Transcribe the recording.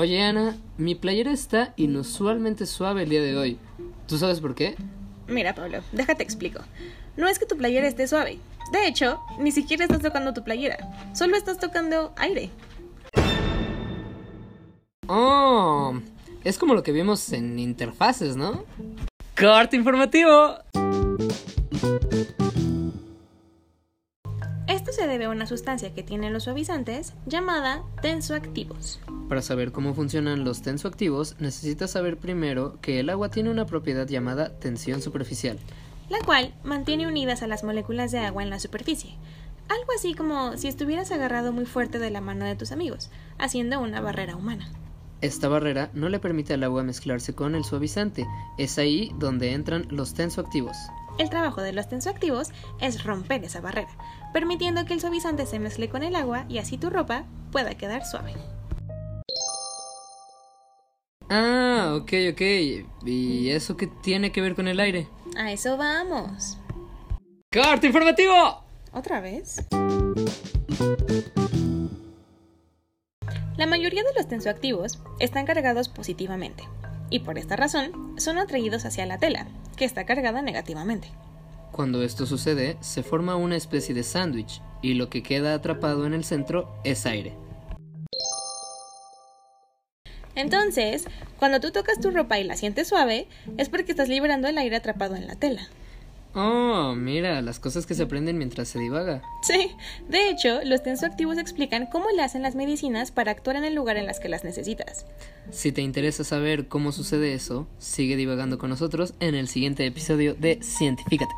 Oye Ana, mi playera está inusualmente suave el día de hoy. ¿Tú sabes por qué? Mira, Pablo, déjate explico. No es que tu playera esté suave. De hecho, ni siquiera estás tocando tu playera. Solo estás tocando aire. Oh, es como lo que vimos en interfaces, ¿no? ¡Corte informativo! Esto se debe a una sustancia que tienen los suavizantes llamada tensoactivos. Para saber cómo funcionan los tensoactivos, necesitas saber primero que el agua tiene una propiedad llamada tensión superficial. la cual mantiene unidas a las moléculas de agua en la superficie. Algo así como si estuvieras agarrado muy fuerte de la mano de tus amigos, haciendo una barrera humana. Esta barrera no le permite al agua mezclarse con el suavizante. Es ahí donde entran los tensoactivos. El trabajo de los tensoactivos es romper esa barrera, permitiendo que el suavizante se mezcle con el agua y así tu ropa pueda quedar suave. Ah, ok, ok. ¿Y eso qué tiene que ver con el aire? A eso vamos. ¡Corte informativo! ¿Otra vez? La mayoría de los tensoactivos están cargados positivamente y por esta razón son atraídos hacia la tela, que está cargada negativamente. Cuando esto sucede, se forma una especie de sándwich y lo que queda atrapado en el centro es aire. Entonces, cuando tú tocas tu ropa y la sientes suave, es porque estás liberando el aire atrapado en la tela. Oh, mira, las cosas que se aprenden mientras se divaga. Sí, de hecho, los tensoactivos explican cómo le hacen las medicinas para actuar en el lugar en las que las necesitas. Si te interesa saber cómo sucede eso, sigue divagando con nosotros en el siguiente episodio de Cientifícate.